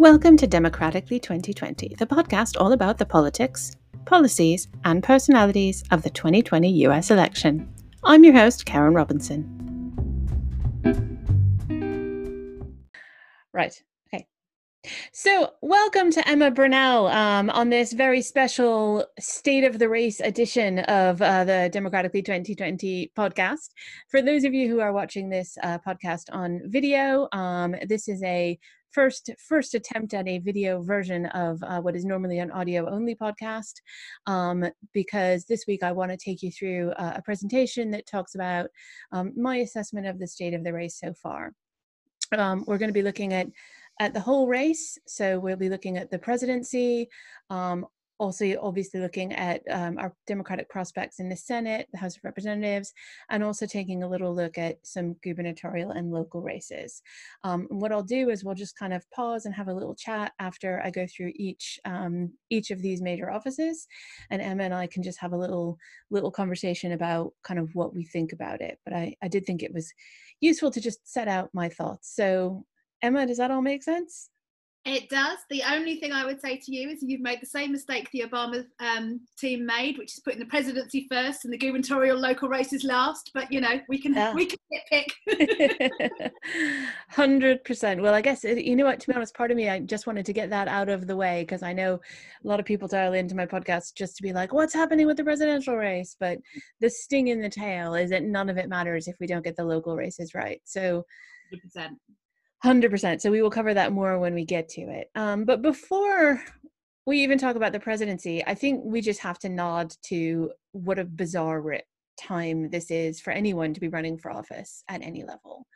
Welcome to Democratically 2020, the podcast all about the politics, policies, and personalities of the 2020 US election. I'm your host, Karen Robinson. Right. So, welcome to Emma Burnell um, on this very special State of the Race edition of uh, the Democratically 2020 podcast. For those of you who are watching this uh, podcast on video, um, this is a first first attempt at a video version of uh, what is normally an audio only podcast um, because this week I want to take you through uh, a presentation that talks about um, my assessment of the state of the race so far. Um, we're going to be looking at at the whole race. So we'll be looking at the presidency, um, also obviously looking at um, our Democratic prospects in the Senate, the House of Representatives, and also taking a little look at some gubernatorial and local races. Um, what I'll do is we'll just kind of pause and have a little chat after I go through each um, each of these major offices, and Emma and I can just have a little little conversation about kind of what we think about it. But I, I did think it was useful to just set out my thoughts. So Emma, does that all make sense? It does. The only thing I would say to you is you've made the same mistake the Obama um, team made, which is putting the presidency first and the gubernatorial local races last. But you know, we can yeah. we can pick. Hundred percent. Well, I guess you know what. To be honest, part of me, I just wanted to get that out of the way because I know a lot of people dial into my podcast just to be like, "What's happening with the presidential race?" But the sting in the tail is that none of it matters if we don't get the local races right. So. 100%. Hundred percent. So we will cover that more when we get to it. Um, but before we even talk about the presidency, I think we just have to nod to what a bizarre time this is for anyone to be running for office at any level.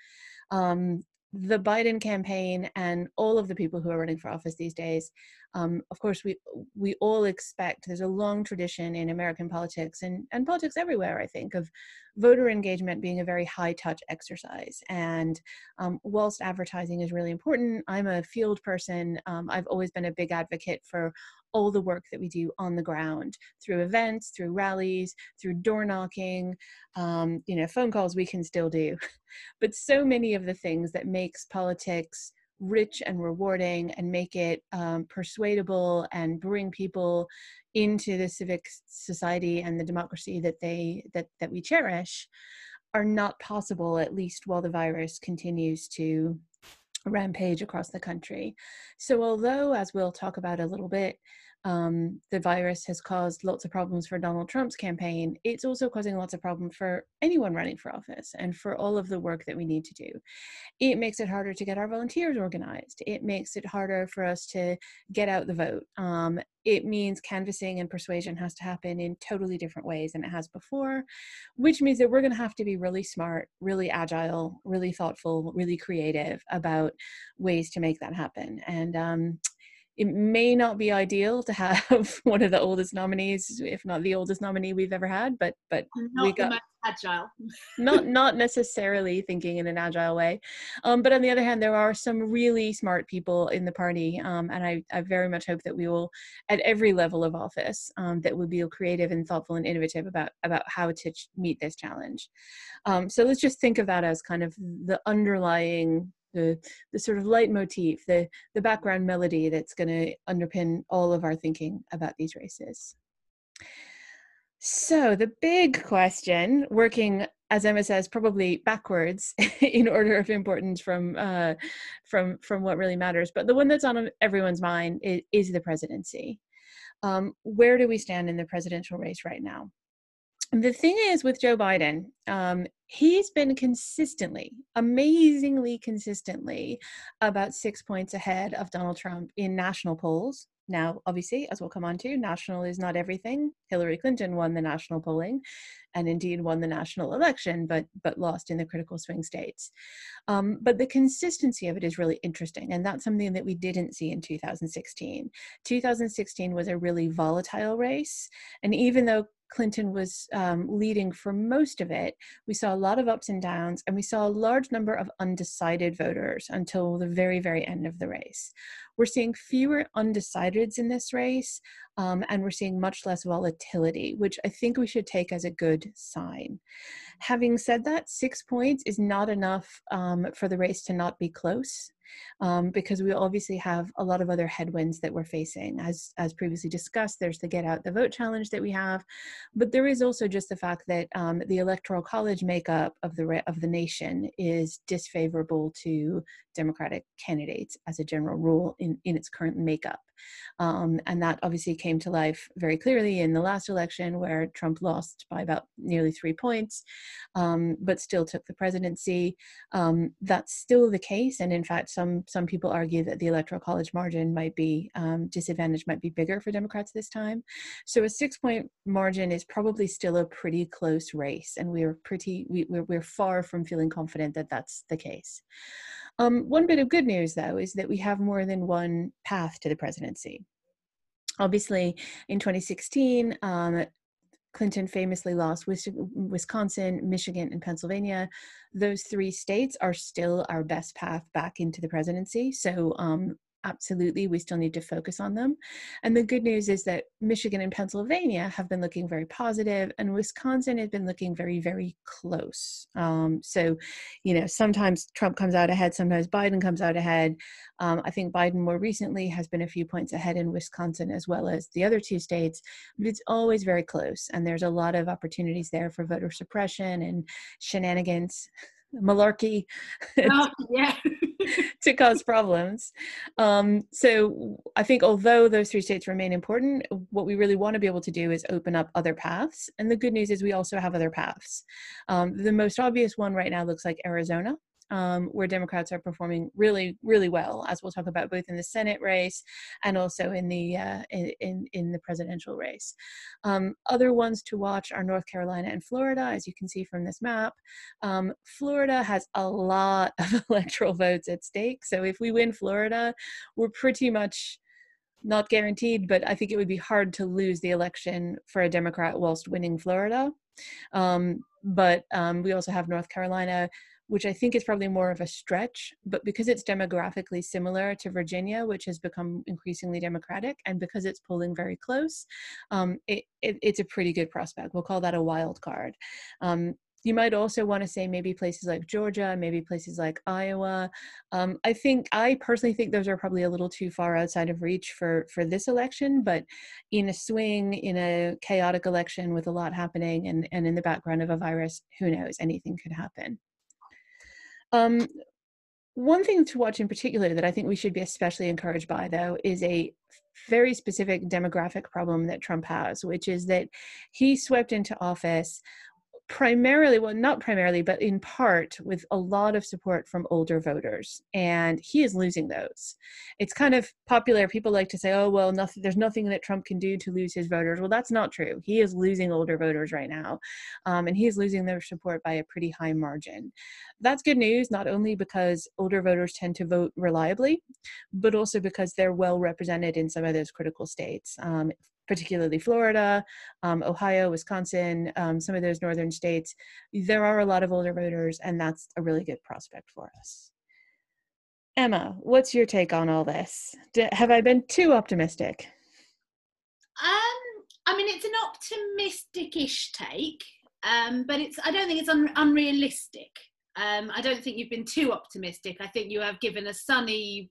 Um, the Biden campaign and all of the people who are running for office these days, um, of course, we we all expect. There's a long tradition in American politics and and politics everywhere. I think of voter engagement being a very high touch exercise. And um, whilst advertising is really important, I'm a field person. Um, I've always been a big advocate for all the work that we do on the ground through events, through rallies, through door knocking, um, you know, phone calls we can still do. but so many of the things that makes politics rich and rewarding and make it um, persuadable and bring people into the civic society and the democracy that they that that we cherish are not possible at least while the virus continues to rampage across the country. So although as we'll talk about a little bit um, the virus has caused lots of problems for Donald Trump's campaign, it's also causing lots of problems for anyone running for office and for all of the work that we need to do. It makes it harder to get our volunteers organized. It makes it harder for us to get out the vote. Um, it means canvassing and persuasion has to happen in totally different ways than it has before, which means that we're going to have to be really smart, really agile, really thoughtful, really creative about ways to make that happen. And um, it may not be ideal to have one of the oldest nominees, if not the oldest nominee we've ever had, but but not we got agile. not not necessarily thinking in an agile way, um, but on the other hand, there are some really smart people in the party, um, and I, I very much hope that we will, at every level of office, um, that will be creative and thoughtful and innovative about about how to ch- meet this challenge. Um, so let's just think of that as kind of the underlying the the sort of leitmotif, the the background melody that's going to underpin all of our thinking about these races. So the big question, working as Emma says, probably backwards in order of importance from uh, from from what really matters, but the one that's on everyone's mind is, is the presidency. Um, where do we stand in the presidential race right now? The thing is with Joe Biden, um, he's been consistently, amazingly consistently, about six points ahead of Donald Trump in national polls. Now, obviously, as we'll come on to, national is not everything. Hillary Clinton won the national polling, and indeed won the national election, but but lost in the critical swing states. Um, but the consistency of it is really interesting, and that's something that we didn't see in 2016. 2016 was a really volatile race, and even though Clinton was um, leading for most of it, we saw a lot of ups and downs, and we saw a large number of undecided voters until the very, very end of the race. We're seeing fewer undecideds in this race, um, and we're seeing much less volatility, which I think we should take as a good sign. Having said that, six points is not enough um, for the race to not be close um, because we obviously have a lot of other headwinds that we're facing. As, as previously discussed, there's the get out the vote challenge that we have, but there is also just the fact that um, the electoral college makeup of the, of the nation is disfavorable to Democratic candidates as a general rule in, in its current makeup. Um, and that obviously came to life very clearly in the last election where Trump lost by about nearly three points, um, but still took the presidency. Um, that's still the case. And in fact, some, some people argue that the electoral college margin might be, um, disadvantage might be bigger for Democrats this time. So a six point margin is probably still a pretty close race. And we're pretty, we, we're, we're far from feeling confident that that's the case. Um, one bit of good news, though, is that we have more than one path to the presidency. Obviously, in 2016, um, Clinton famously lost Wisconsin, Michigan, and Pennsylvania. Those three states are still our best path back into the presidency. So um, absolutely we still need to focus on them. And the good news is that michigan and pennsylvania have been looking very positive and wisconsin has been looking very very close. Um, so you know sometimes trump comes out ahead sometimes biden comes out ahead. Um, i think biden more recently has been a few points ahead in wisconsin as well as the other two states but it's always very close and there's a lot of opportunities there for voter suppression and shenanigans malarkey. Oh, yeah to cause problems. Um, so I think although those three states remain important, what we really want to be able to do is open up other paths. And the good news is we also have other paths. Um, the most obvious one right now looks like Arizona um, where Democrats are performing really, really well, as we'll talk about both in the Senate race and also in the uh, in, in the presidential race. Um, other ones to watch are North Carolina and Florida, as you can see from this map. Um, Florida has a lot of electoral votes at stake, so if we win Florida, we're pretty much not guaranteed, but I think it would be hard to lose the election for a Democrat whilst winning Florida. Um, but um, we also have North Carolina, which I think is probably more of a stretch, but because it's demographically similar to Virginia, which has become increasingly democratic, and because it's polling very close, um, it, it, it's a pretty good prospect. We'll call that a wild card. Um, you might also want to say maybe places like Georgia, maybe places like Iowa. Um, I think I personally think those are probably a little too far outside of reach for for this election. But in a swing, in a chaotic election with a lot happening, and and in the background of a virus, who knows? Anything could happen. Um, one thing to watch in particular that I think we should be especially encouraged by, though, is a very specific demographic problem that Trump has, which is that he swept into office primarily, well, not primarily, but in part with a lot of support from older voters. And he is losing those. It's kind of popular. People like to say, oh, well, nothing, there's nothing that Trump can do to lose his voters. Well, that's not true. He is losing older voters right now. Um, and he is losing their support by a pretty high margin. That's good news, not only because older voters tend to vote reliably, but also because they're well represented in some of those critical states. Um, particularly Florida, um, Ohio, Wisconsin, um, some of those northern states, there are a lot of older voters, and that's a really good prospect for us. Emma, what's your take on all this? Have I been too optimistic? Um, I mean, it's an optimistic-ish take, um, but it's. I don't think it's un- unrealistic. Um, I don't think you've been too optimistic. I think you have given a sunny,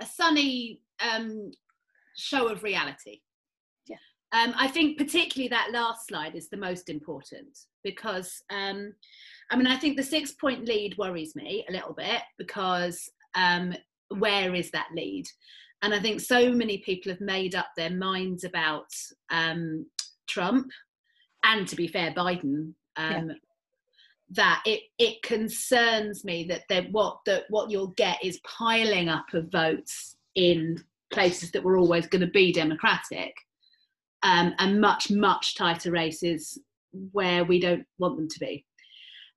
a sunny um, show of reality. Yeah. Um, I think particularly that last slide is the most important because um, I mean I think the six point lead worries me a little bit because um, where is that lead? And I think so many people have made up their minds about um, Trump and to be fair, Biden. Um, yeah. That it it concerns me that that what that what you'll get is piling up of votes in places that were always going to be democratic um, and much much tighter races where we don't want them to be.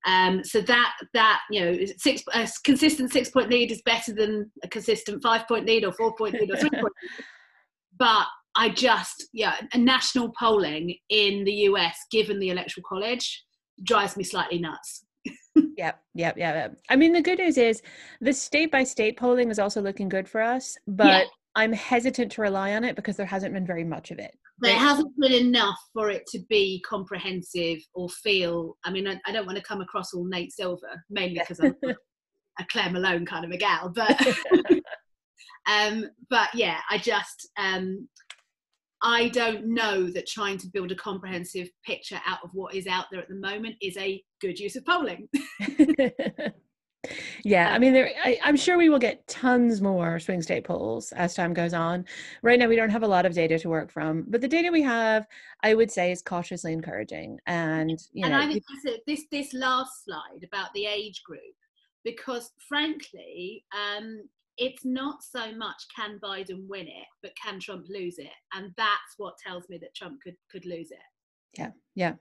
Um, so that that you know six a consistent six point lead is better than a consistent five point lead or four point lead or three point lead. but i just yeah a national polling in the us given the electoral college drives me slightly nuts. Yep, yep, yep, I mean, the good news is the state by state polling is also looking good for us, but I'm hesitant to rely on it because there hasn't been very much of it. There hasn't been enough for it to be comprehensive or feel. I mean, I, I don't want to come across all Nate Silver, mainly because I'm a Clare Malone kind of a gal, but um, but yeah, I just um, I don't know that trying to build a comprehensive picture out of what is out there at the moment is a good use of polling. yeah, I mean, there, I, am sure we will get tons more swing state polls as time goes on. Right now, we don't have a lot of data to work from, but the data we have, I would say, is cautiously encouraging. And you and know, I think this this last slide about the age group, because frankly, um, it's not so much can Biden win it, but can Trump lose it, and that's what tells me that Trump could could lose it. Yeah, yeah.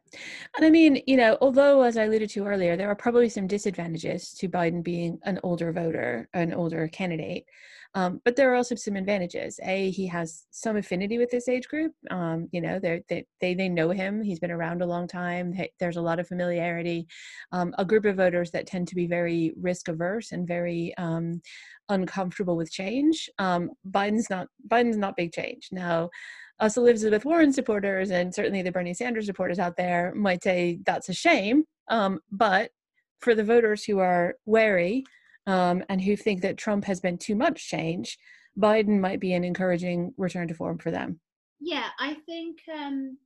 And I mean, you know, although as I alluded to earlier, there are probably some disadvantages to Biden being an older voter, an older candidate. Um, but there are also some advantages. A, he has some affinity with this age group. Um, you know, they they they know him. He's been around a long time. There's a lot of familiarity. Um, a group of voters that tend to be very risk averse and very um, uncomfortable with change. Um, Biden's not Biden's not big change now us Elizabeth Warren supporters and certainly the Bernie Sanders supporters out there might say that's a shame. Um, but for the voters who are wary um, and who think that Trump has been too much change, Biden might be an encouraging return to form for them. Yeah, I think um,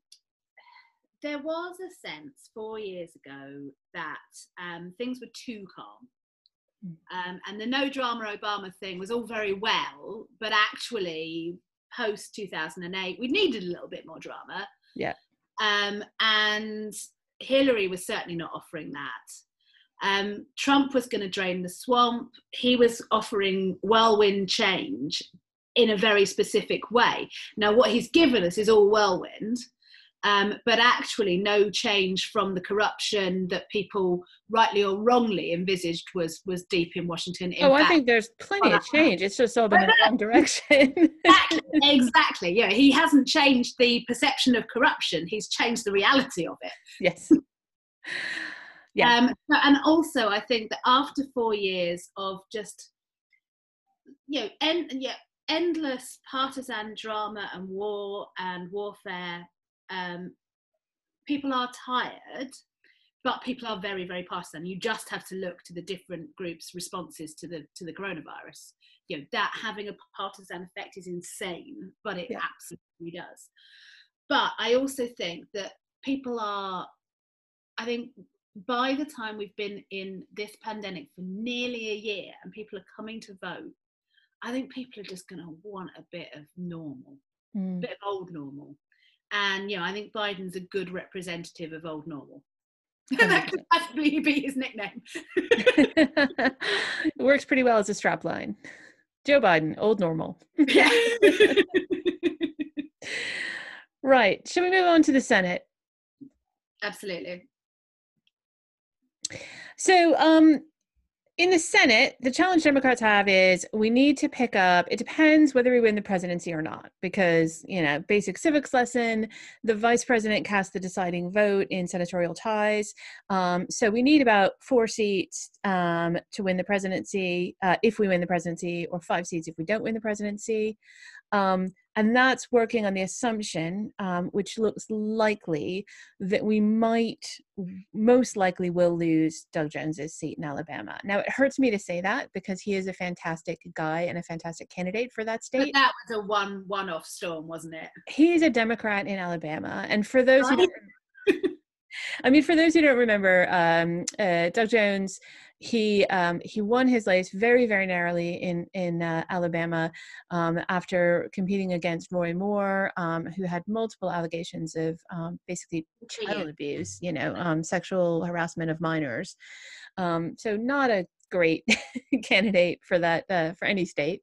there was a sense four years ago that um, things were too calm. Hmm. Um, and the no drama Obama thing was all very well, but actually post 2008 we needed a little bit more drama. Yeah. Um, and hillary was certainly not offering that. Um, trump was going to drain the swamp. He was offering whirlwind change in a very specific way. Now what he's given us is all whirlwind um, but actually no change from the corruption that people rightly or wrongly envisaged was was deep in Washington. In oh, fact, I think there's plenty of change. It's just all been in the wrong direction. exactly, exactly. Yeah, he hasn't changed the perception of corruption. He's changed the reality of it. Yes. Yeah. Um, and also, I think that after four years of just, you know, en- yeah, endless partisan drama and war and warfare um, people are tired but people are very very partisan you just have to look to the different groups responses to the to the coronavirus you know that having a partisan effect is insane but it yeah. absolutely does but i also think that people are i think by the time we've been in this pandemic for nearly a year and people are coming to vote i think people are just going to want a bit of normal mm. a bit of old normal and you know, I think Biden's a good representative of old normal. that could possibly be his nickname. it works pretty well as a strapline. Joe Biden, old normal. Yeah. right. Should we move on to the Senate? Absolutely. So, um, in the Senate, the challenge Democrats have is we need to pick up, it depends whether we win the presidency or not, because, you know, basic civics lesson, the vice president casts the deciding vote in senatorial ties. Um, so we need about four seats um, to win the presidency uh, if we win the presidency, or five seats if we don't win the presidency. Um, and that's working on the assumption, um, which looks likely, that we might, most likely, will lose Doug Jones's seat in Alabama. Now, it hurts me to say that because he is a fantastic guy and a fantastic candidate for that state. But that was a one one-off storm, wasn't it? He's a Democrat in Alabama, and for those who don't, I mean, for those who don't remember, um, uh, Doug Jones he um, he won his race very very narrowly in in uh, Alabama um, after competing against Roy Moore, um, who had multiple allegations of um, basically child abuse, you know, um, sexual harassment of minors. Um, so not a great candidate for that uh, for any state.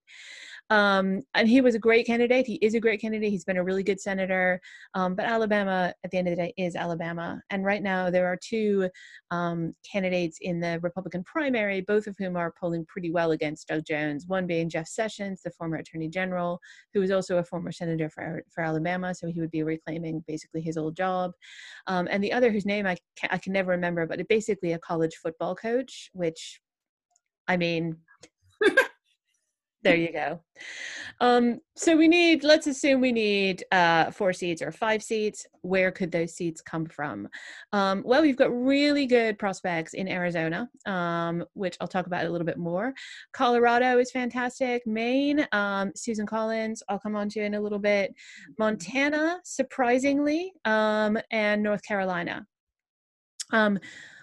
Um, and he was a great candidate. He is a great candidate. He's been a really good senator. Um, but Alabama, at the end of the day, is Alabama. And right now, there are two um, candidates in the Republican primary, both of whom are polling pretty well against Doug Jones. One being Jeff Sessions, the former Attorney General, who is also a former senator for, for Alabama. So he would be reclaiming basically his old job. Um, and the other, whose name I can, I can never remember, but basically a college football coach, which I mean, there you go. Um, so we need, let's assume we need uh, four seats or five seats. Where could those seats come from? Um, well, we've got really good prospects in Arizona, um, which I'll talk about a little bit more. Colorado is fantastic. Maine, um, Susan Collins, I'll come on to in a little bit. Montana, surprisingly, um, and North Carolina.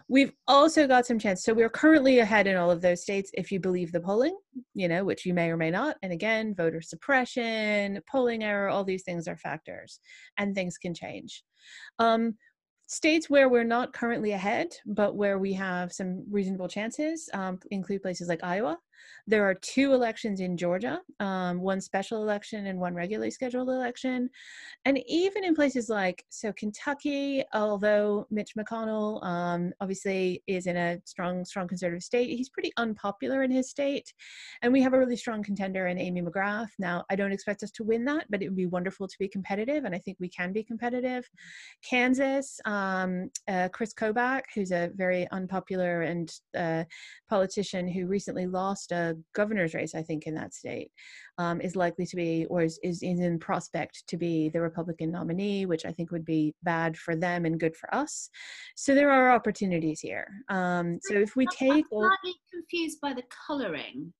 We've also got some chance. So we're currently ahead in all of those states if you believe the polling, you know, which you may or may not. And again, voter suppression, polling error, all these things are factors and things can change. Um, states where we're not currently ahead, but where we have some reasonable chances um, include places like Iowa, there are two elections in Georgia, um, one special election and one regularly scheduled election. And even in places like, so Kentucky, although Mitch McConnell um, obviously is in a strong, strong conservative state, he's pretty unpopular in his state. And we have a really strong contender in Amy McGrath. Now, I don't expect us to win that, but it would be wonderful to be competitive. And I think we can be competitive. Kansas, um, uh, Chris Kobach, who's a very unpopular and uh, politician who recently lost a governor's race, I think, in that state, um, is likely to be or is, is, in prospect to be the Republican nominee, which I think would be bad for them and good for us. So there are opportunities here. Um, so if we take. I'm slightly confused by the coloring.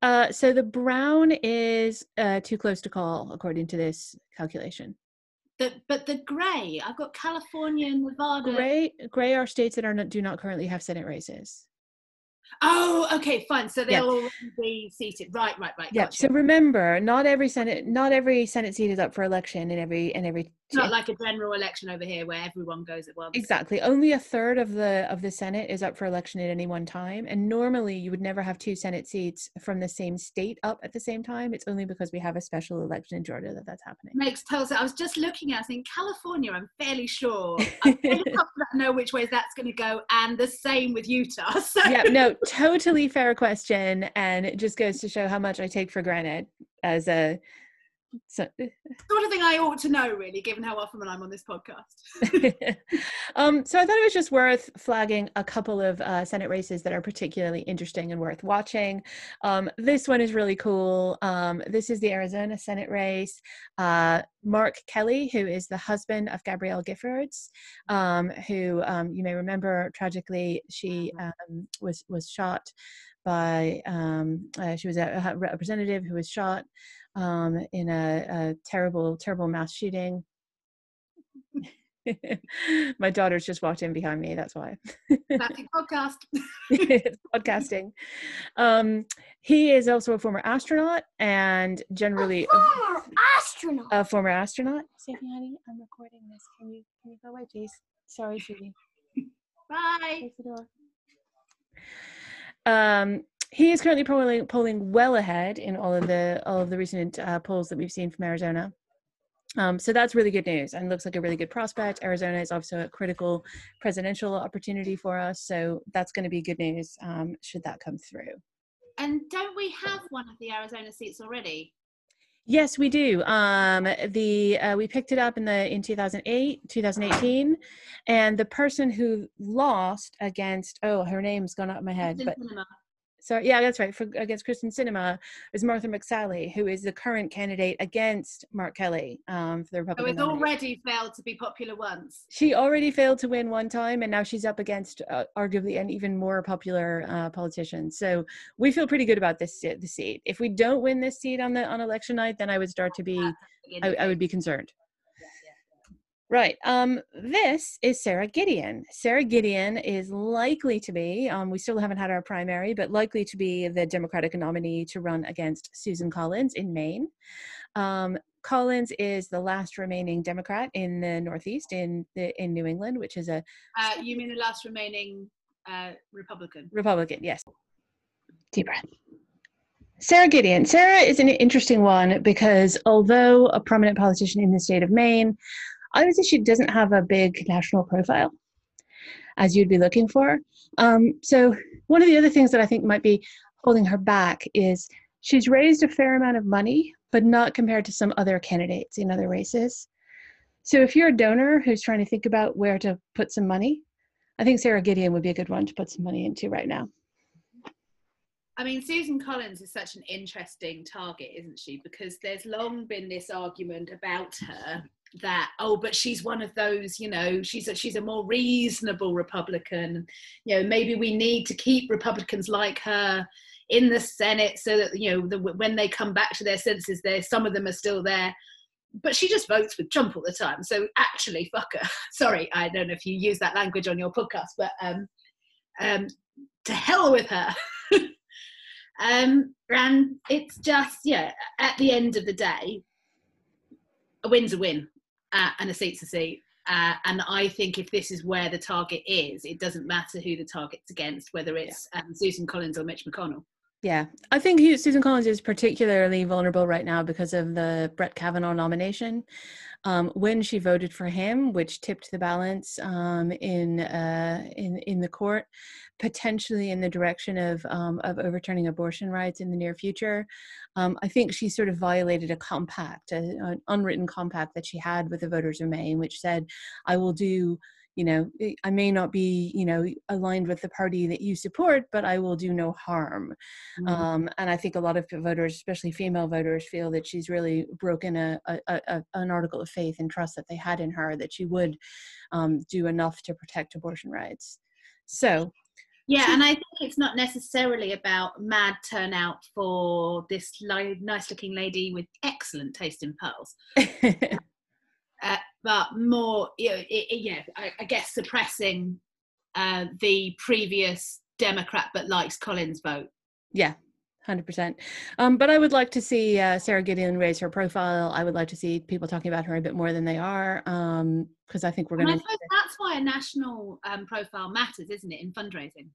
Uh, so the brown is uh, too close to call, according to this calculation. The, but the grey, I've got California and Nevada. Gray, gray are states that are not, do not currently have Senate races. Oh, okay, fine. So they'll yeah. be seated. Right, right, right. Yeah. Gotcha. So remember, not every senate, not every senate seat is up for election in every in every it's not like a general election over here where everyone goes at once. Exactly. Only a third of the of the Senate is up for election at any one time. And normally you would never have two Senate seats from the same state up at the same time. It's only because we have a special election in Georgia that that's happening. Makes total sense. I was just looking at, I think California, I'm fairly sure. I know which ways that's going to go. And the same with Utah. So. Yeah, no, totally fair question. And it just goes to show how much I take for granted as a so sort of thing I ought to know, really, given how often I'm on this podcast. um, so I thought it was just worth flagging a couple of uh, Senate races that are particularly interesting and worth watching. Um, this one is really cool. Um, this is the Arizona Senate race. Uh, Mark Kelly, who is the husband of Gabrielle Giffords, um, who um, you may remember tragically, she mm-hmm. um, was was shot by uh, she was a representative who was shot um, in a, a terrible, terrible mass shooting. My daughter's just walked in behind me. That's why. podcast. it's podcasting. Um, he is also a former astronaut and generally a former a, astronaut. A former astronaut. Sophie, honey, I'm recording this. Can you can you go away, please? Sorry, Judy. Bye. Um, he is currently polling, polling well ahead in all of the all of the recent uh, polls that we've seen from Arizona. Um, so that's really good news and looks like a really good prospect. Arizona is also a critical presidential opportunity for us, so that's going to be good news um, should that come through. And don't we have one of the Arizona seats already? Yes, we do. Um, the uh, we picked it up in the in 2008, 2018, and the person who lost against oh her name's gone out of my head, but so yeah, that's right. For against Kyrsten Sinema is Martha McSally, who is the current candidate against Mark Kelly um, for the Republican. So it's already failed to be popular once. She already failed to win one time, and now she's up against uh, arguably an even more popular uh, politician. So we feel pretty good about this the seat. If we don't win this seat on the on election night, then I would start to be, I, I would be concerned. Right. Um, this is Sara Gideon. Sara Gideon is likely to be, um, we still haven't had our primary, but likely to be the Democratic nominee to run against Susan Collins in Maine. Um, Collins is the last remaining Democrat in the Northeast in the, in New England, which is a. Uh, you mean the last remaining uh, Republican? Republican, yes. Deep breath. Sara Gideon. Sara is an interesting one because although a prominent politician in the state of Maine, Obviously, she doesn't have a big national profile as you'd be looking for. Um, so, one of the other things that I think might be holding her back is she's raised a fair amount of money, but not compared to some other candidates in other races. So, if you're a donor who's trying to think about where to put some money, I think Sara Gideon would be a good one to put some money into right now. I mean, Susan Collins is such an interesting target, isn't she? Because there's long been this argument about her that oh but she's one of those you know she's a she's a more reasonable republican. You know maybe we need to keep republicans like her in the senate so that you know the, when they come back to their senses there some of them are still there. But she just votes with trump all the time so actually fuck her. Sorry i don't know if you use that language on your podcast but um um to hell with her. Um and it's just yeah at the end of the day a win's a win uh, and a seat's a seat. Uh, and I think if this is where the target is, it doesn't matter who the target's against, whether it's yeah. um, Susan Collins or Mitch McConnell. Yeah, I think he, Susan Collins is particularly vulnerable right now because of the Brett Kavanaugh nomination. Um, when she voted for him, which tipped the balance um, in uh, in in the court, potentially in the direction of um, of overturning abortion rights in the near future, um, I think she sort of violated a compact, a, an unwritten compact that she had with the voters of Maine, which said, "I will do." You know i may not be you know aligned with the party that you support but i will do no harm mm-hmm. um, and i think a lot of voters especially female voters feel that she's really broken a, a, a an article of faith and trust that they had in her that she would um, do enough to protect abortion rights so yeah, and I think it's not necessarily about mad turnout for this nice looking lady with excellent taste in pearls. uh, but more, you know, it, it, yeah, I, I, guess suppressing uh, the previous Democrat but likes Collins vote. Yeah, hundred um, percent. But I would like to see uh, Sara Gideon raise her profile. I would like to see people talking about her a bit more than they are, because um, I think we're going to. That's why a national um, profile matters, isn't it, in fundraising?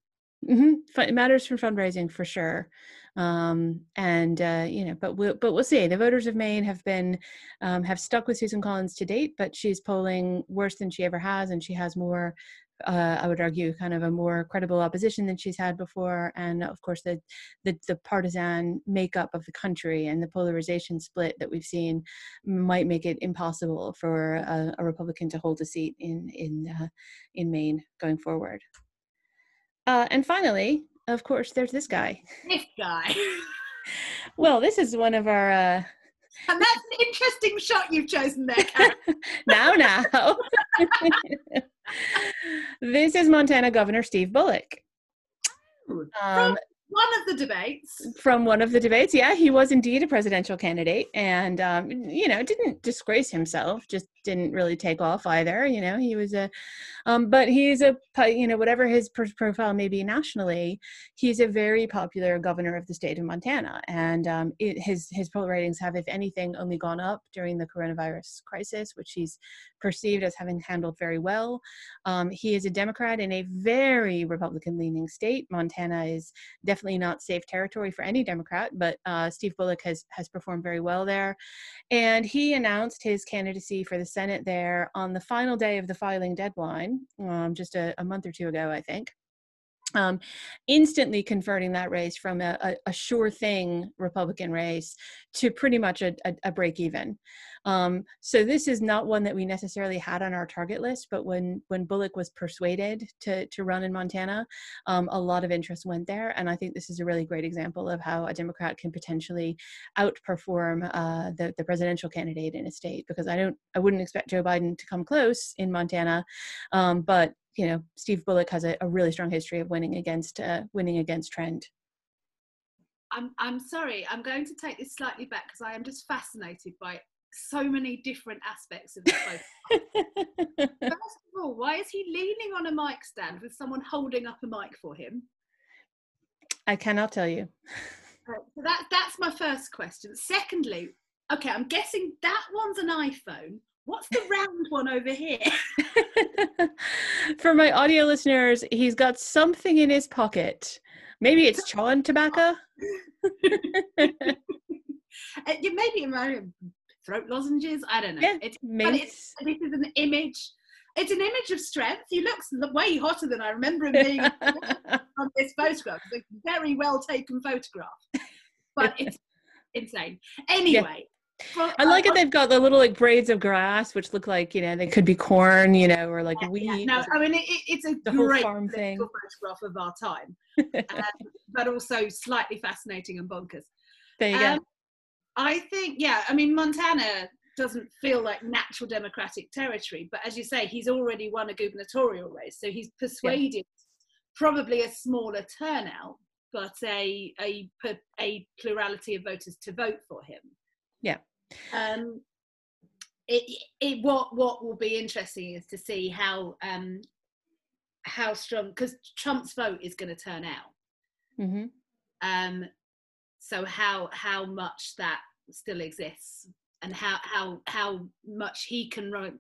Mm-hmm. It matters for fundraising for sure, um, and uh, you know, but we'll but we'll see. The voters of Maine have been um, have stuck with Susan Collins to date, but she's polling worse than she ever has, and she has more. Uh, I would argue, kind of a more credible opposition than she's had before, and of course, the, the the partisan makeup of the country and the polarization split that we've seen might make it impossible for a, a Republican to hold a seat in in uh, in Maine going forward. Uh, and finally, of course, there's this guy. This guy. well, this is one of our. Uh... And that's an interesting shot you've chosen there, Karen. now, now. this is Montana Governor Steve Bullock. Um, one of the debates. From one of the debates, yeah, he was indeed a presidential candidate, and um, you know, didn't disgrace himself. Just didn't really take off either. You know, he was a, um, but he's a, you know, whatever his profile may be nationally, he's a very popular governor of the state of Montana, and um, it, his his poll ratings have, if anything, only gone up during the coronavirus crisis, which he's perceived as having handled very well. Um, he is a Democrat in a very Republican-leaning state. Montana is definitely not safe territory for any Democrat, but uh, Steve Bullock has has performed very well there, and he announced his candidacy for the Senate there on the final day of the filing deadline, um, just a, a month or two ago, I think um, instantly converting that race from a, a, a, sure thing Republican race to pretty much a, a break even. Um, so this is not one that we necessarily had on our target list, but when when Bullock was persuaded to to run in Montana, um, a lot of interest went there, and I think this is a really great example of how a Democrat can potentially outperform uh, the the presidential candidate in a state. Because I don't, I wouldn't expect Joe Biden to come close in Montana, um, but you know, Steve Bullock has a, a really strong history of winning against uh, winning against trend. I'm I'm sorry. I'm going to take this slightly back because I am just fascinated by so many different aspects of the First of all, why is he leaning on a mic stand with someone holding up a mic for him? I cannot tell you. so that that's my first question. Secondly, okay, I'm guessing that one's an iPhone. What's the round one over here? For my audio listeners, he's got something in his pocket. Maybe it's chawing tobacco. uh, maybe throat lozenges. I don't know. Yeah, it's, it's, this is an image. It's an image of strength. He looks way hotter than I remember him being on this photograph. It's a very well taken photograph, but it's insane. Anyway, Well, I like uh, it. They've got the little like braids of grass, which look like you know they could be corn, you know, or like yeah, wheat. Yeah. No, I mean it, it's a the great farm thing. photograph of our time, um, but also slightly fascinating and bonkers. There you um, go. I think, yeah. I mean, Montana doesn't feel like natural democratic territory, but as you say, he's already won a gubernatorial race, so he's persuaded yeah. probably a smaller turnout, but a a a plurality of voters to vote for him. Um, it, it what what will be interesting is to see how um how strong because Trump's vote is going to turn out. Mm-hmm. Um, so how how much that still exists and how how how much he can run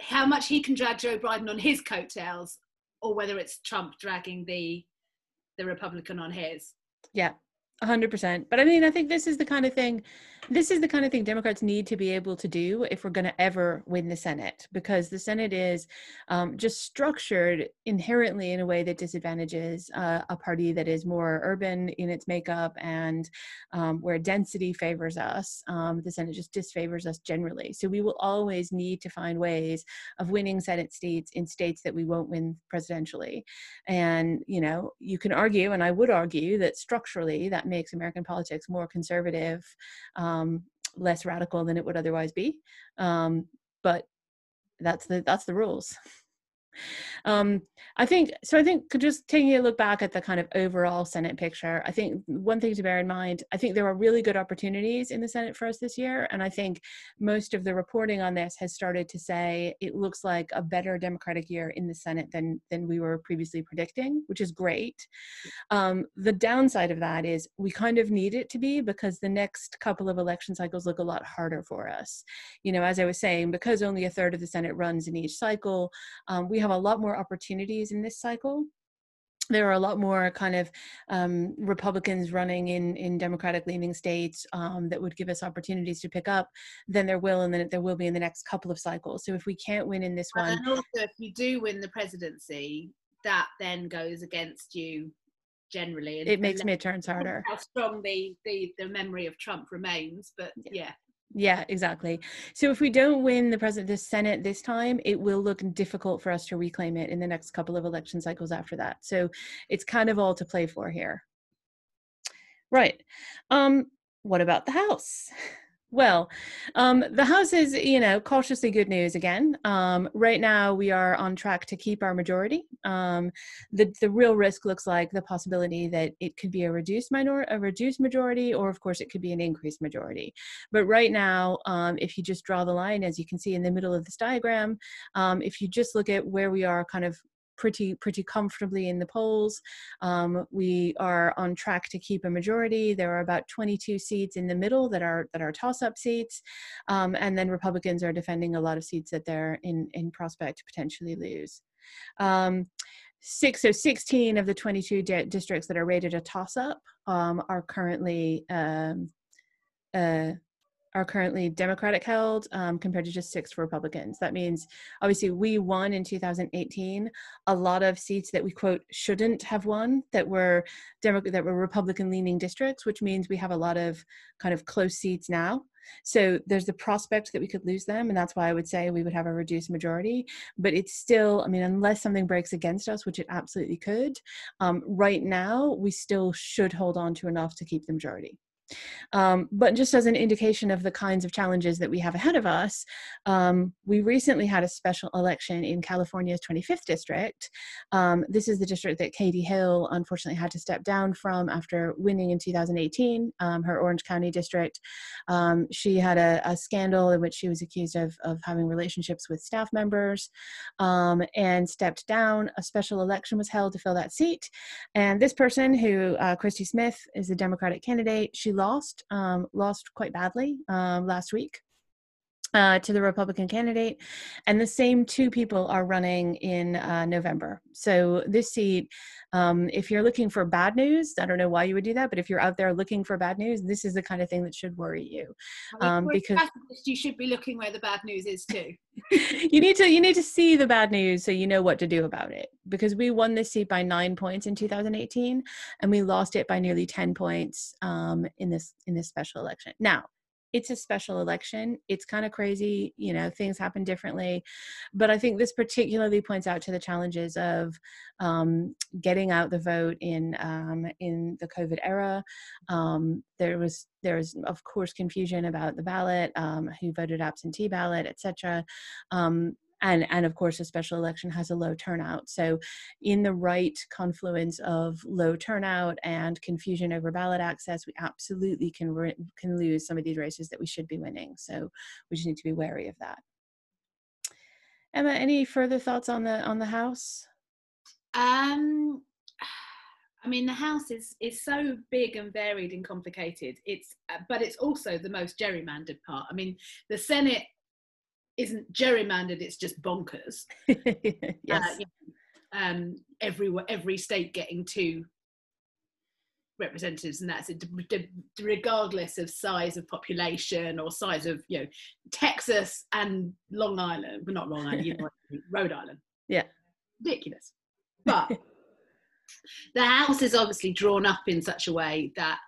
how much he can drag Joe Biden on his coattails or whether it's Trump dragging the the Republican on his. Yeah. 100% but i mean i think this is the kind of thing this is the kind of thing democrats need to be able to do if we're going to ever win the senate because the senate is um, just structured inherently in a way that disadvantages uh, a party that is more urban in its makeup and um, where density favors us. Um, the senate just disfavors us generally. So we will always need to find ways of winning senate seats in states that we won't win presidentially. And you know you can argue and i would argue that structurally that makes American politics more conservative, um, less radical than it would otherwise be. Um, but that's the that's the rules. Um, I think so. I think just taking a look back at the kind of overall Senate picture, I think one thing to bear in mind, I think there are really good opportunities in the Senate for us this year, and I think most of the reporting on this has started to say it looks like a better Democratic year in the Senate than than we were previously predicting, which is great. Um, the downside of that is we kind of need it to be because the next couple of election cycles look a lot harder for us. You know, as I was saying, because only a third of the Senate runs in each cycle, um, we have a lot more opportunities in this cycle there are a lot more kind of um, Republicans running in in Democratic leaning states um, that would give us opportunities to pick up than there will and then there will be in the next couple of cycles. So if we can't win in this one, and also if you do win the presidency, that then goes against you generally. And, it makes midterms harder. How strong the, the the memory of Trump remains, but yeah. yeah. Yeah, exactly. So if we don't win the president, the Senate this time, it will look difficult for us to reclaim it in the next couple of election cycles after that. So it's kind of all to play for here. Right. Um, what about the House? Well, um, the House is, you know, cautiously good news again. Um, right now, we are on track to keep our majority. Um, the the real risk looks like the possibility that it could be a reduced minor a reduced majority, or of course, it could be an increased majority. But right now, um, if you just draw the line, as you can see in the middle of this diagram, um, if you just look at where we are, kind of pretty pretty comfortably in the polls. Um, we are on track to keep a majority. There are about 22 seats in the middle that are that are toss-up seats, um, and then Republicans are defending a lot of seats that they're in in prospect to potentially lose. Um, six so 16 of the 22 di- districts that are rated a toss-up um, are currently um, uh, are currently Democratic held um, compared to just six for Republicans. That means obviously we won in 2018 a lot of seats that we quote shouldn't have won that were Demo- that were Republican leaning districts, which means we have a lot of kind of close seats now. So there's the prospect that we could lose them, and that's why I would say we would have a reduced majority. But it's still, I mean, unless something breaks against us, which it absolutely could, um, right now we still should hold on to enough to keep the majority. Um, but just as an indication of the kinds of challenges that we have ahead of us, um, we recently had a special election in California's 25th district. Um, this is the district that Katie Hill unfortunately had to step down from after winning in 2018, um, her Orange County district. Um, she had a, a, scandal in which she was accused of, of having relationships with staff members um, and stepped down. A special election was held to fill that seat. And this person, who uh, Christy Smith, is a Democratic candidate, she lost, um, lost quite badly um, last week. Uh, to the Republican candidate, and the same two people are running in uh, November. So this seat, um, if you're looking for bad news, I don't know why you would do that, but if you're out there looking for bad news, this is the kind of thing that should worry you, um, because you should be looking where the bad news is too. you need to you need to see the bad news so you know what to do about it. Because we won this seat by nine points in 2018, and we lost it by nearly 10 points um, in this in this special election. Now it's a special election. It's kind of crazy, you know, things happen differently. But I think this particularly points out to the challenges of um, getting out the vote in um, in the COVID era. Um, there was there was of course confusion about the ballot, um, who voted absentee ballot, etc and and of course a special election has a low turnout so in the right confluence of low turnout and confusion over ballot access we absolutely can re- can lose some of these races that we should be winning so we just need to be wary of that emma any further thoughts on the on the house um I mean, the house is is so big and varied and complicated. It's, but it's also the most gerrymandered part. I mean, the Senate isn't gerrymandered it's just bonkers. Yes. Uh, you know, um, every every state getting two representatives and that's it. Regardless of size of population or size of you know texas and long island but not long island you know, rhode island. Yeah. Ridiculous. But the house is obviously drawn up in such a way that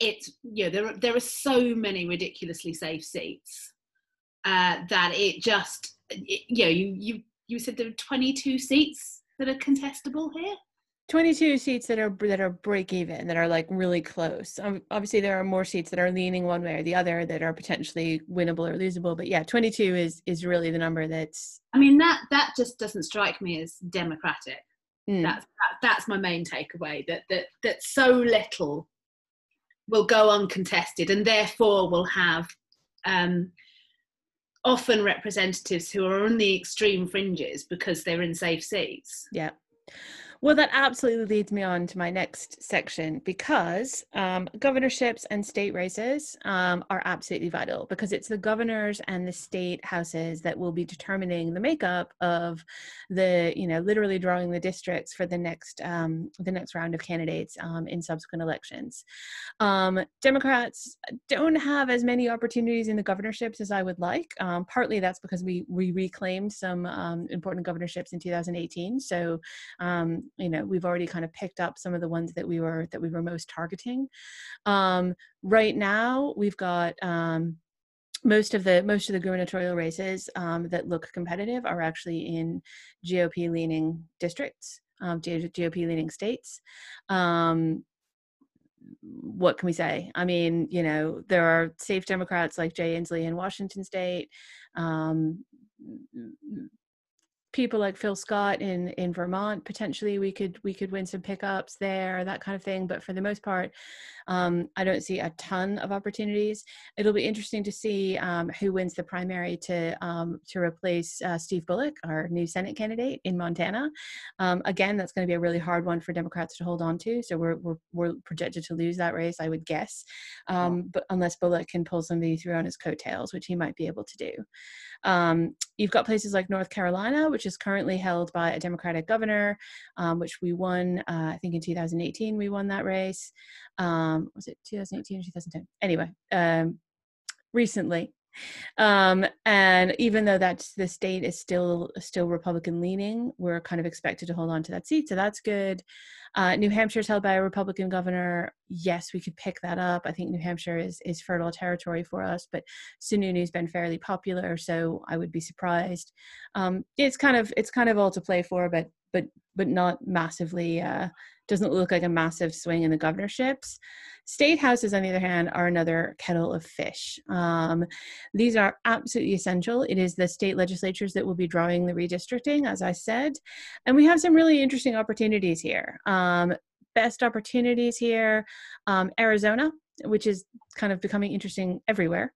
it's you know there, are, there are so many ridiculously safe seats uh, that it just it, you know you you you said there are 22 seats that are contestable here? 22 seats that are that are break even that are like really close. Um, obviously there are more seats that are leaning one way or the other that are potentially winnable or losable but yeah 22 is is really the number that's i mean that that just doesn't strike me as democratic. Mm. that's that, that's my main takeaway that that that so little will go uncontested and therefore will have um often representatives who are on the extreme fringes because they're in safe seats. Yeah. Well, that absolutely leads me on to my next section because um, governorships and state races um, are absolutely vital because it's the governors and the state houses that will be determining the makeup of the, you know, literally drawing the districts for the next um, the next round of candidates um, in subsequent elections. Um, Democrats don't have as many opportunities in the governorships as I would like. Um, partly that's because we we reclaimed some important governorships in 2018, so you know we've already kind of picked up some of the ones that we were that we were most targeting um, right now we've got um, most of the most of the gubernatorial races um, that look competitive are actually in gop leaning districts um, gop leaning states um, what can we say? I mean, you know, there are safe Democrats like Jay Inslee in Washington State. Um, people like Phil Scott in in Vermont potentially we could we could win some pickups there that kind of thing but for the most part um, I don't see a ton of opportunities. It'll be interesting to see um, who wins the primary to um, to replace uh, Steve Bullock our new Senate candidate in Montana. Um, again that's going to be a really hard one for Democrats to hold on to so we're we're, we're projected to lose that race I would guess um, but unless Bullock can pull somebody through on his coattails which he might be able to do um, you've got places like North Carolina which is currently held by a Democratic governor, um, which we won, uh, I think in 2018, we won that race. Um, was it 2018 or 2010? Anyway, um, recently. Um, and even though that's the state is still still Republican leaning, we're kind of expected to hold on to that seat, so that's good. Uh, New Hampshire is held by a Republican governor. Yes, we could pick that up. I think New Hampshire is is fertile territory for us, but Sununu's been fairly popular, so I would be surprised. Um, it's kind of it's kind of all to play for, but but but not massively uh, doesn't look like a massive swing in the governorships. State houses on the other hand are another kettle of fish. Um, these are absolutely essential. It is the state legislatures that will be drawing the redistricting as i said and we have some really interesting opportunities here. Um, best opportunities here um, arizona which is kind of becoming interesting everywhere.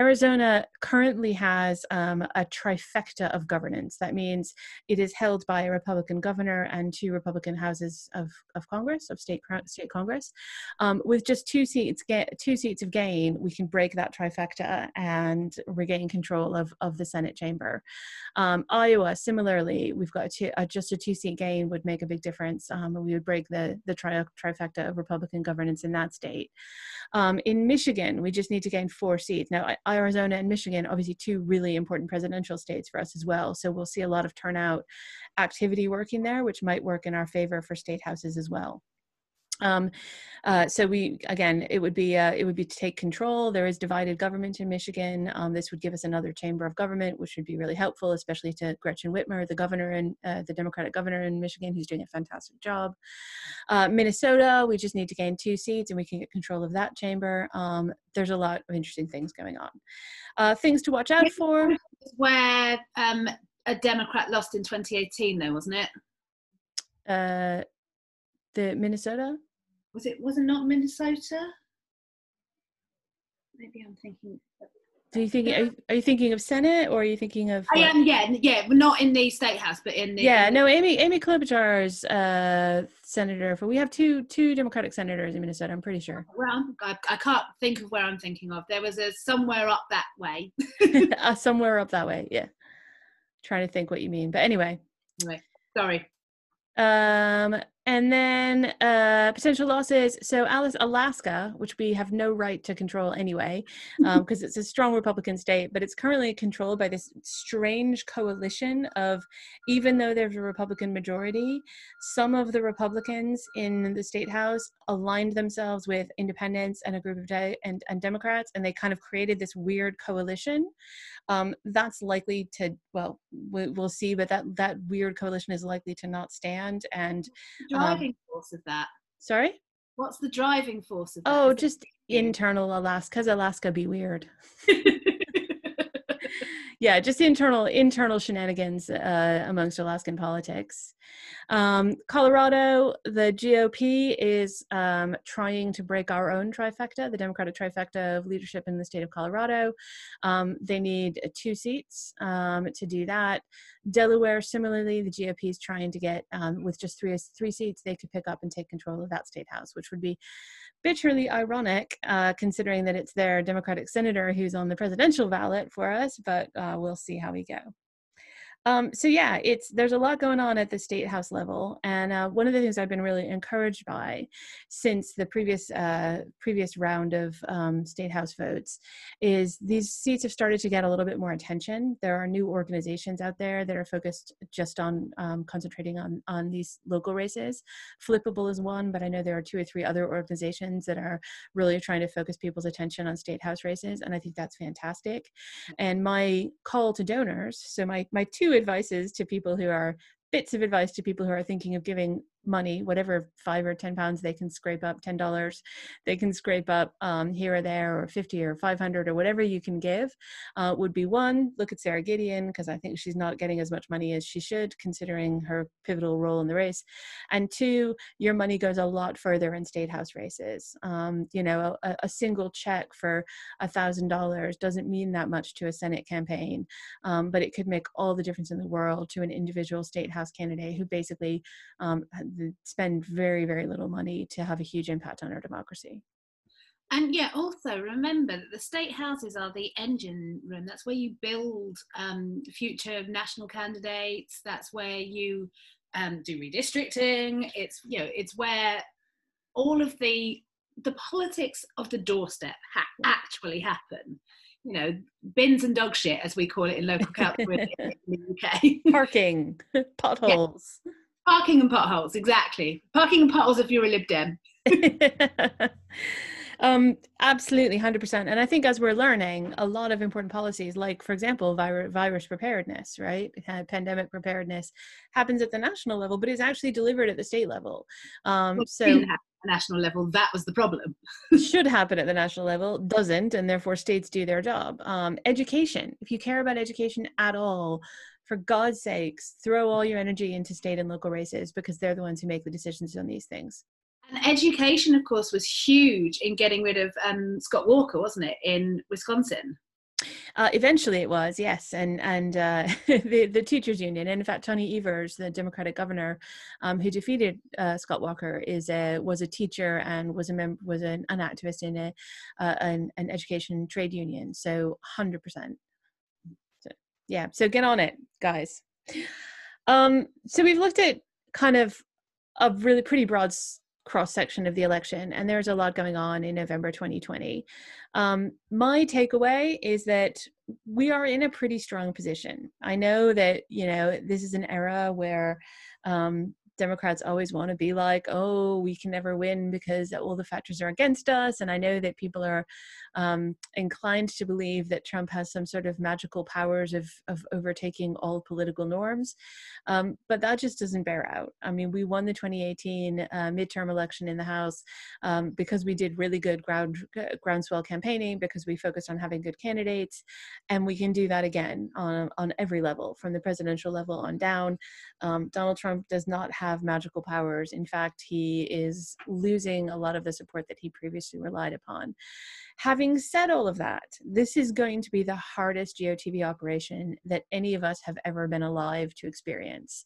Arizona currently has um, a trifecta of governance. That means it is held by a Republican governor and two Republican houses of, of Congress, of state state Congress. Um, with just two seats, get two seats of gain, we can break that trifecta and regain control of, of the Senate chamber. Um, Iowa, similarly, we've got two, uh, just a two seat gain would make a big difference. Um, we would break the the tri- trifecta of Republican governance in that state. Um, in Michigan, we just need to gain four seats. Now, Arizona and Michigan, obviously, two really important presidential states for us as well. So we'll see a lot of turnout activity working there, which might work in our favor for state houses as well. Um, uh, so we again, it would be uh, it would be to take control. There is divided government in Michigan. Um, this would give us another chamber of government, which would be really helpful, especially to Gretchen Whitmer, the governor and uh, the Democratic governor in Michigan, who's doing a fantastic job. Uh, Minnesota, we just need to gain two seats, and we can get control of that chamber. Um, there's a lot of interesting things going on. Uh, things to watch out for. Where um, a Democrat lost in 2018, though, wasn't it? Uh, the Minnesota was it was it not Minnesota? Maybe I'm thinking. Do you think? Are you, are you, thinking of Senate or are you thinking of? I am. Yeah, yeah. Not in the state house, but in the. Yeah, no. Amy Amy Klobuchar's uh, senator for. We have two two Democratic senators in Minnesota. I'm pretty sure. Well, I, I can't think of where I'm thinking of. There was a somewhere up that way. uh, somewhere up that way. Yeah. Trying to think what you mean, but anyway. Anyway, sorry. Um, and then uh, potential losses. So Alice, Alaska, which we have no right to control anyway, because um, it's a strong Republican state, but it's currently controlled by this strange coalition of, even though there's a Republican majority, some of the Republicans in the state house aligned themselves with independents and a group of de- and, and Democrats, and they kind of created this weird coalition. Um, that's likely to, well, we'll see, but that that weird coalition is likely to not stand and driving um, force of that? Sorry? What's the driving force of that? Oh, just internal Alaska, because Alaska be weird. yeah, just internal internal shenanigans uh, amongst Alaskan politics. Um, Colorado, the GOP is um, trying to break our own trifecta, the Democratic trifecta of leadership in the state of Colorado. Um, they need two seats um, to do that. Delaware, similarly, the GOP is trying to get, um, with just three three seats, they could pick up and take control of that state house, which would be bitterly ironic, uh, considering that it's their Democratic senator who's on the presidential ballot for us. But uh, we'll see how we go. Um, so yeah, it's there's a lot going on at the state house level, and uh, one of the things I've been really encouraged by since the previous uh, previous round of um, state house votes is these seats have started to get a little bit more attention. There are new organizations out there that are focused just on um, concentrating on on these local races. Flippable is one, but I know there are two or three other organizations that are really trying to focus people's attention on state house races, and I think that's fantastic. And my call to donors, so my my two advices to people who are bits of advice to people who are thinking of giving money, whatever five or ten pounds they can scrape up, ten dollars they can scrape up um, here or there, or fifty or five hundred or whatever you can give, uh, would be one. Look at Sara Gideon because I think she's not getting as much money as she should, considering her pivotal role in the race. And two, your money goes a lot further in state house races. Um, you know, a, a, single check for a thousand dollars doesn't mean that much to a Senate campaign, um, but it could make all the difference in the world to an individual state house candidate who basically um, spend very very little money to have a huge impact on our democracy. And yeah also remember that the state houses are the engine room. That's where you build um, future national candidates. That's where you um, do redistricting. It's you know it's where all of the the politics of the doorstep ha- actually happen. You know bins and dog shit as we call it in local council in the uk parking potholes. yeah Parking and potholes, exactly. Parking and potholes if you're a Lib Dem. um, absolutely, 100%. And I think as we're learning, a lot of important policies, like, for example, virus, virus preparedness, right? Uh, pandemic preparedness happens at the national level, but is actually delivered at the state level. Um, well, so national level that was the problem should happen at the national level doesn't and therefore states do their job um, education if you care about education at all for God's sakes, throw all your energy into state and local races because they're the ones who make the decisions on these things. And education, of course, was huge in getting rid of um, Scott Walker, wasn't it, in Wisconsin? Uh, eventually, it was yes, and and uh, the the teachers union, and in fact, Tony Evers, the Democratic governor, um, who defeated uh, Scott Walker, is a was a teacher and was a member was an, an activist in a uh, an, an education trade union. So, hundred percent yeah so get on it guys um so we've looked at kind of a really pretty broad cross section of the election and there's a lot going on in november 2020 um, my takeaway is that we are in a pretty strong position i know that you know this is an era where um, Democrats always want to be like, oh, we can never win because all the factors are against us. And I know that people are um, inclined to believe that Trump has some sort of magical powers of, of overtaking all political norms. Um, but that just doesn't bear out. I mean, we won the 2018 uh, midterm election in the House um, because we did really good ground groundswell campaigning, because we focused on having good candidates, and we can do that again on on every level, from the presidential level on down. Um, Donald Trump does not have magical powers. In fact, he is losing a lot of the support that he previously relied upon. Having said all of that, this is going to be the hardest GOTV operation that any of us have ever been alive to experience.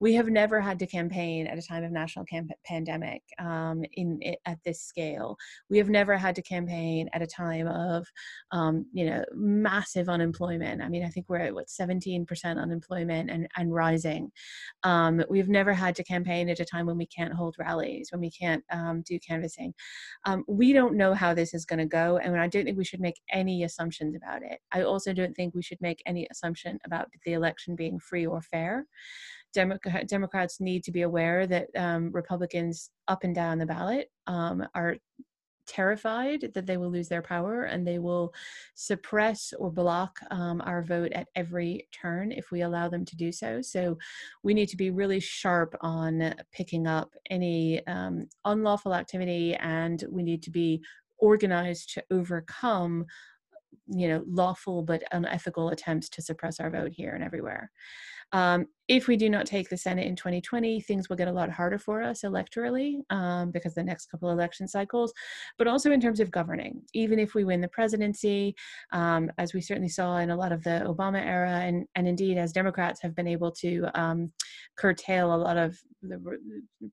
We have never had to campaign at a time of national camp- pandemic um, in, in, at this scale. We have never had to campaign at a time of, um, you know, massive unemployment. I mean, I think we're at what 17% unemployment and, and rising. Um, we've never had to campaign at a time when we can't hold rallies, when we can't um, do canvassing. Um, we don't know how this is going to go and I don't think we should make any assumptions about it. I also don't think we should make any assumption about the election being free or fair. Democrats need to be aware that um, Republicans up and down the ballot um, are terrified that they will lose their power and they will suppress or block um, our vote at every turn if we allow them to do so. So we need to be really sharp on picking up any um, unlawful activity and we need to be organized to overcome you know lawful but unethical attempts to suppress our vote here and everywhere um, if we do not take the Senate in 2020, things will get a lot harder for us electorally um, because the next couple election cycles, but also in terms of governing. Even if we win the presidency, um, as we certainly saw in a lot of the Obama era, and, and indeed as Democrats have been able to um, curtail a lot of the,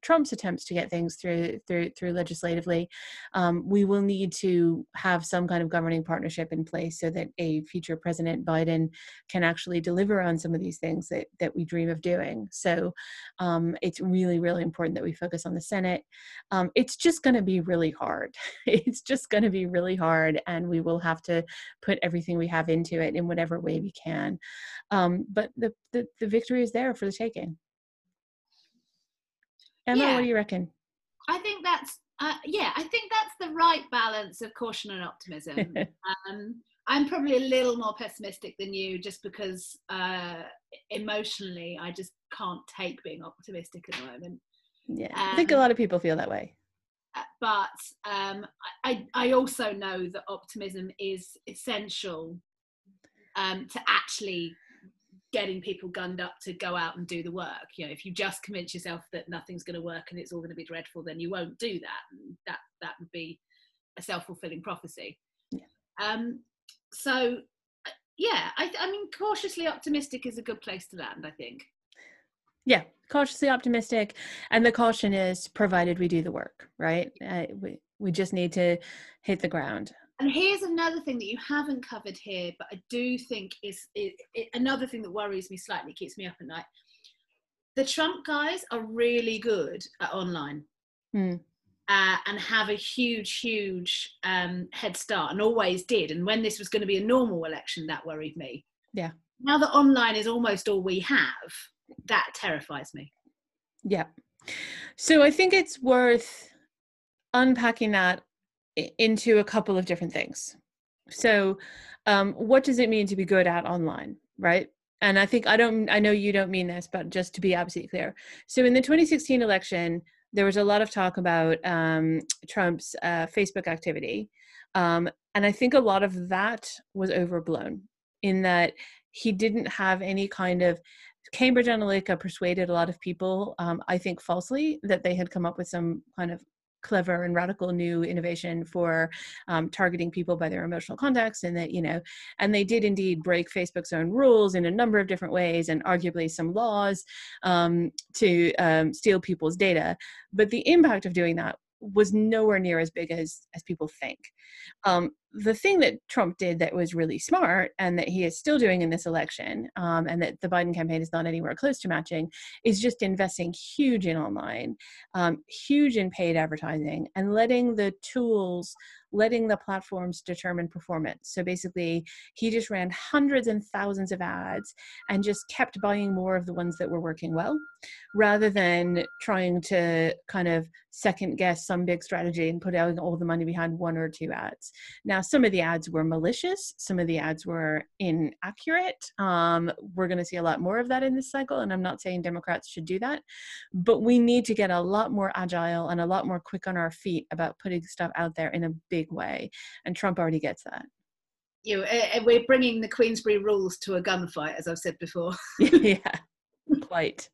Trump's attempts to get things through through through legislatively, um, we will need to have some kind of governing partnership in place so that a future President Biden can actually deliver on some of these things that that we dream dream of doing. So um, it's really, really important that we focus on the Senate. Um, it's just going to be really hard. it's just going to be really hard, and we will have to put everything we have into it in whatever way we can. Um, but the, the, the victory is there for the taking. Emma, yeah. what do you reckon? I think that's uh, yeah, I think that's the right balance of caution and optimism. um, I'm probably a little more pessimistic than you just because uh, emotionally I just can't take being optimistic at the moment. Yeah, um, I think a um, lot of people feel that way. Uh, but um, I, I also know that optimism is essential um, to actually getting people gunned up to go out and do the work. You know, if you just convince yourself that nothing's going to work and it's all going to be dreadful, then you won't do that. And that that would be a self fulfilling prophecy. Yeah. Um, so yeah I, I mean cautiously optimistic is a good place to land i think. Yeah cautiously optimistic and the caution is provided we do the work right? Uh, we, we just need to hit the ground. And here's another thing that you haven't covered here but i do think is it, it, another thing that worries me slightly keeps me up at night. The trump guys are really good at online. Mm uh, and have a huge, huge um, head start, and always did. And when this was going to be a normal election, that worried me. Yeah. Now that online is almost all we have, that terrifies me. Yeah. So I think it's worth unpacking that into a couple of different things. So, um, what does it mean to be good at online, right? And I think I don't, I know you don't mean this, but just to be absolutely clear. So, in the 2016 election, there was a lot of talk about um, Trump's uh, Facebook activity. Um, and I think a lot of that was overblown in that he didn't have any kind of Cambridge Analytica persuaded a lot of people, um, I think falsely, that they had come up with some kind of clever and radical new innovation for um, targeting people by their emotional context and that you know and they did indeed break facebook's own rules in a number of different ways and arguably some laws um, to um, steal people's data. But the impact of doing that was nowhere near as big as as people think. Um, the thing that Trump did that was really smart and that he is still doing in this election, um, and that the Biden campaign is not anywhere close to matching, is just investing huge in online, um, huge in paid advertising, and letting the tools letting the platforms determine performance. So basically, he just ran hundreds and thousands of ads and just kept buying more of the ones that were working well rather than trying to kind of second guess some big strategy and put all the money behind one or two ads. Now, some of the ads were malicious, some of the ads were inaccurate. Um, we're going to see a lot more of that in this cycle, and I'm not saying Democrats should do that, but we need to get a lot more agile and a lot more quick on our feet about putting stuff out there in a big way. And Trump already gets that. You know, uh, we're bringing the Queensberry rules to a gunfight, as I've said before. yeah, quite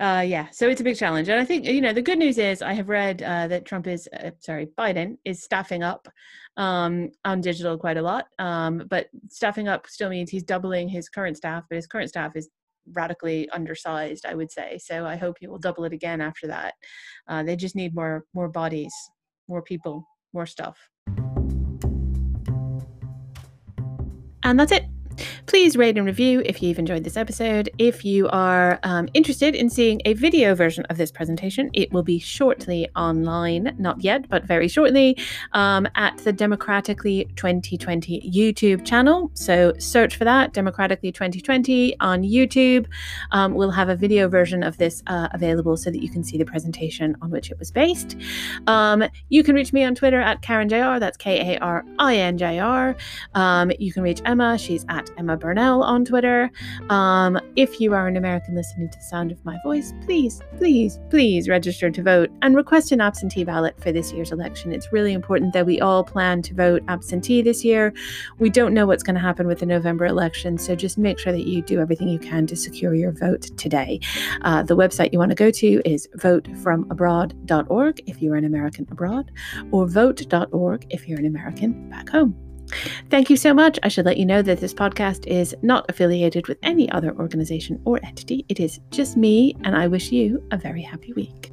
uh, yeah, so it's a big challenge, and I think you know the good news is I have read uh, that Trump is uh, sorry Biden is staffing up um, on digital quite a lot, um, but staffing up still means he's doubling his current staff, but his current staff is radically undersized, I would say. So I hope he will double it again after that. Uh, they just need more more bodies, more people, more stuff. And that's it. Please rate and review if you've enjoyed this episode. If you are um, interested in seeing a video version of this presentation, it will be shortly online, not yet, but very shortly, um, at the Democratically 2020 YouTube channel. So search for that, Democratically 2020 on YouTube. Um, we'll have a video version of this uh, available so that you can see the presentation on which it was based. Um, you can reach me on Twitter at Karin JR, that's K A R I N J R. Um, you can reach Emma, she's at Emma Burnell on Twitter. Um, if you are an American listening to the sound of my voice, please, please, please register to vote and request an absentee ballot for this year's election. It's really important that we all plan to vote absentee this year. We don't know what's going to happen with the November election, so just make sure that you do everything you can to secure your vote today. Uh, the website you want to go to is votefromabroad.org if you're an American abroad, or vote.org if you're an American back home. Thank you so much. I should let you know that this podcast is not affiliated with any other organization or entity. It is just me, and I wish you a very happy week.